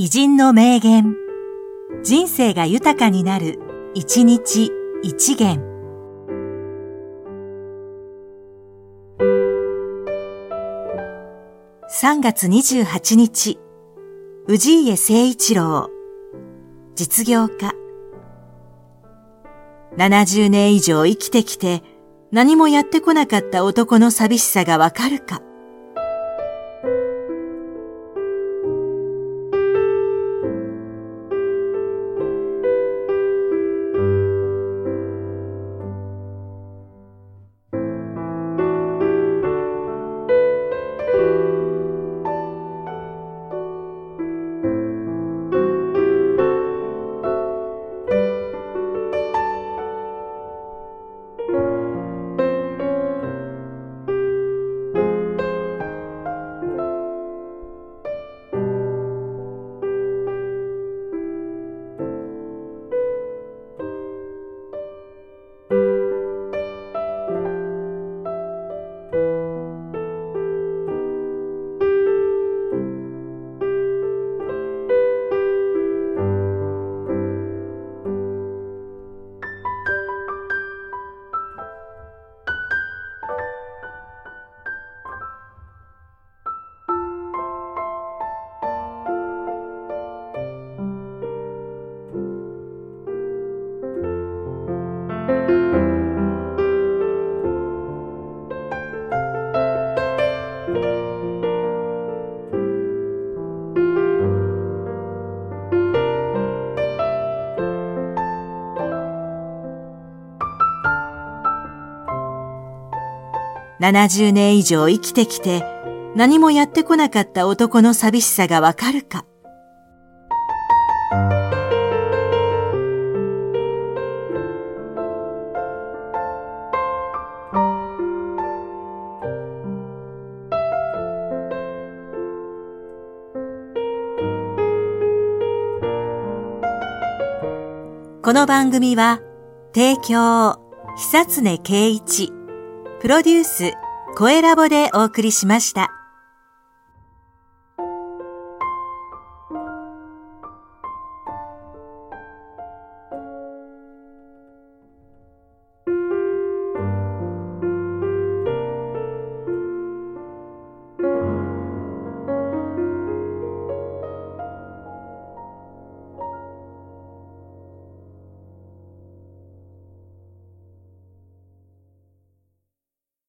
偉人の名言。人生が豊かになる、一日一元。3月28日、氏家誠一郎、実業家。70年以上生きてきて何もやってこなかった男の寂しさがわかるか。70年以上生きてきて何もやってこなかった男の寂しさがわかるか。この番組は、提供、久常圭一、プロデュース、声ラボでお送りしました。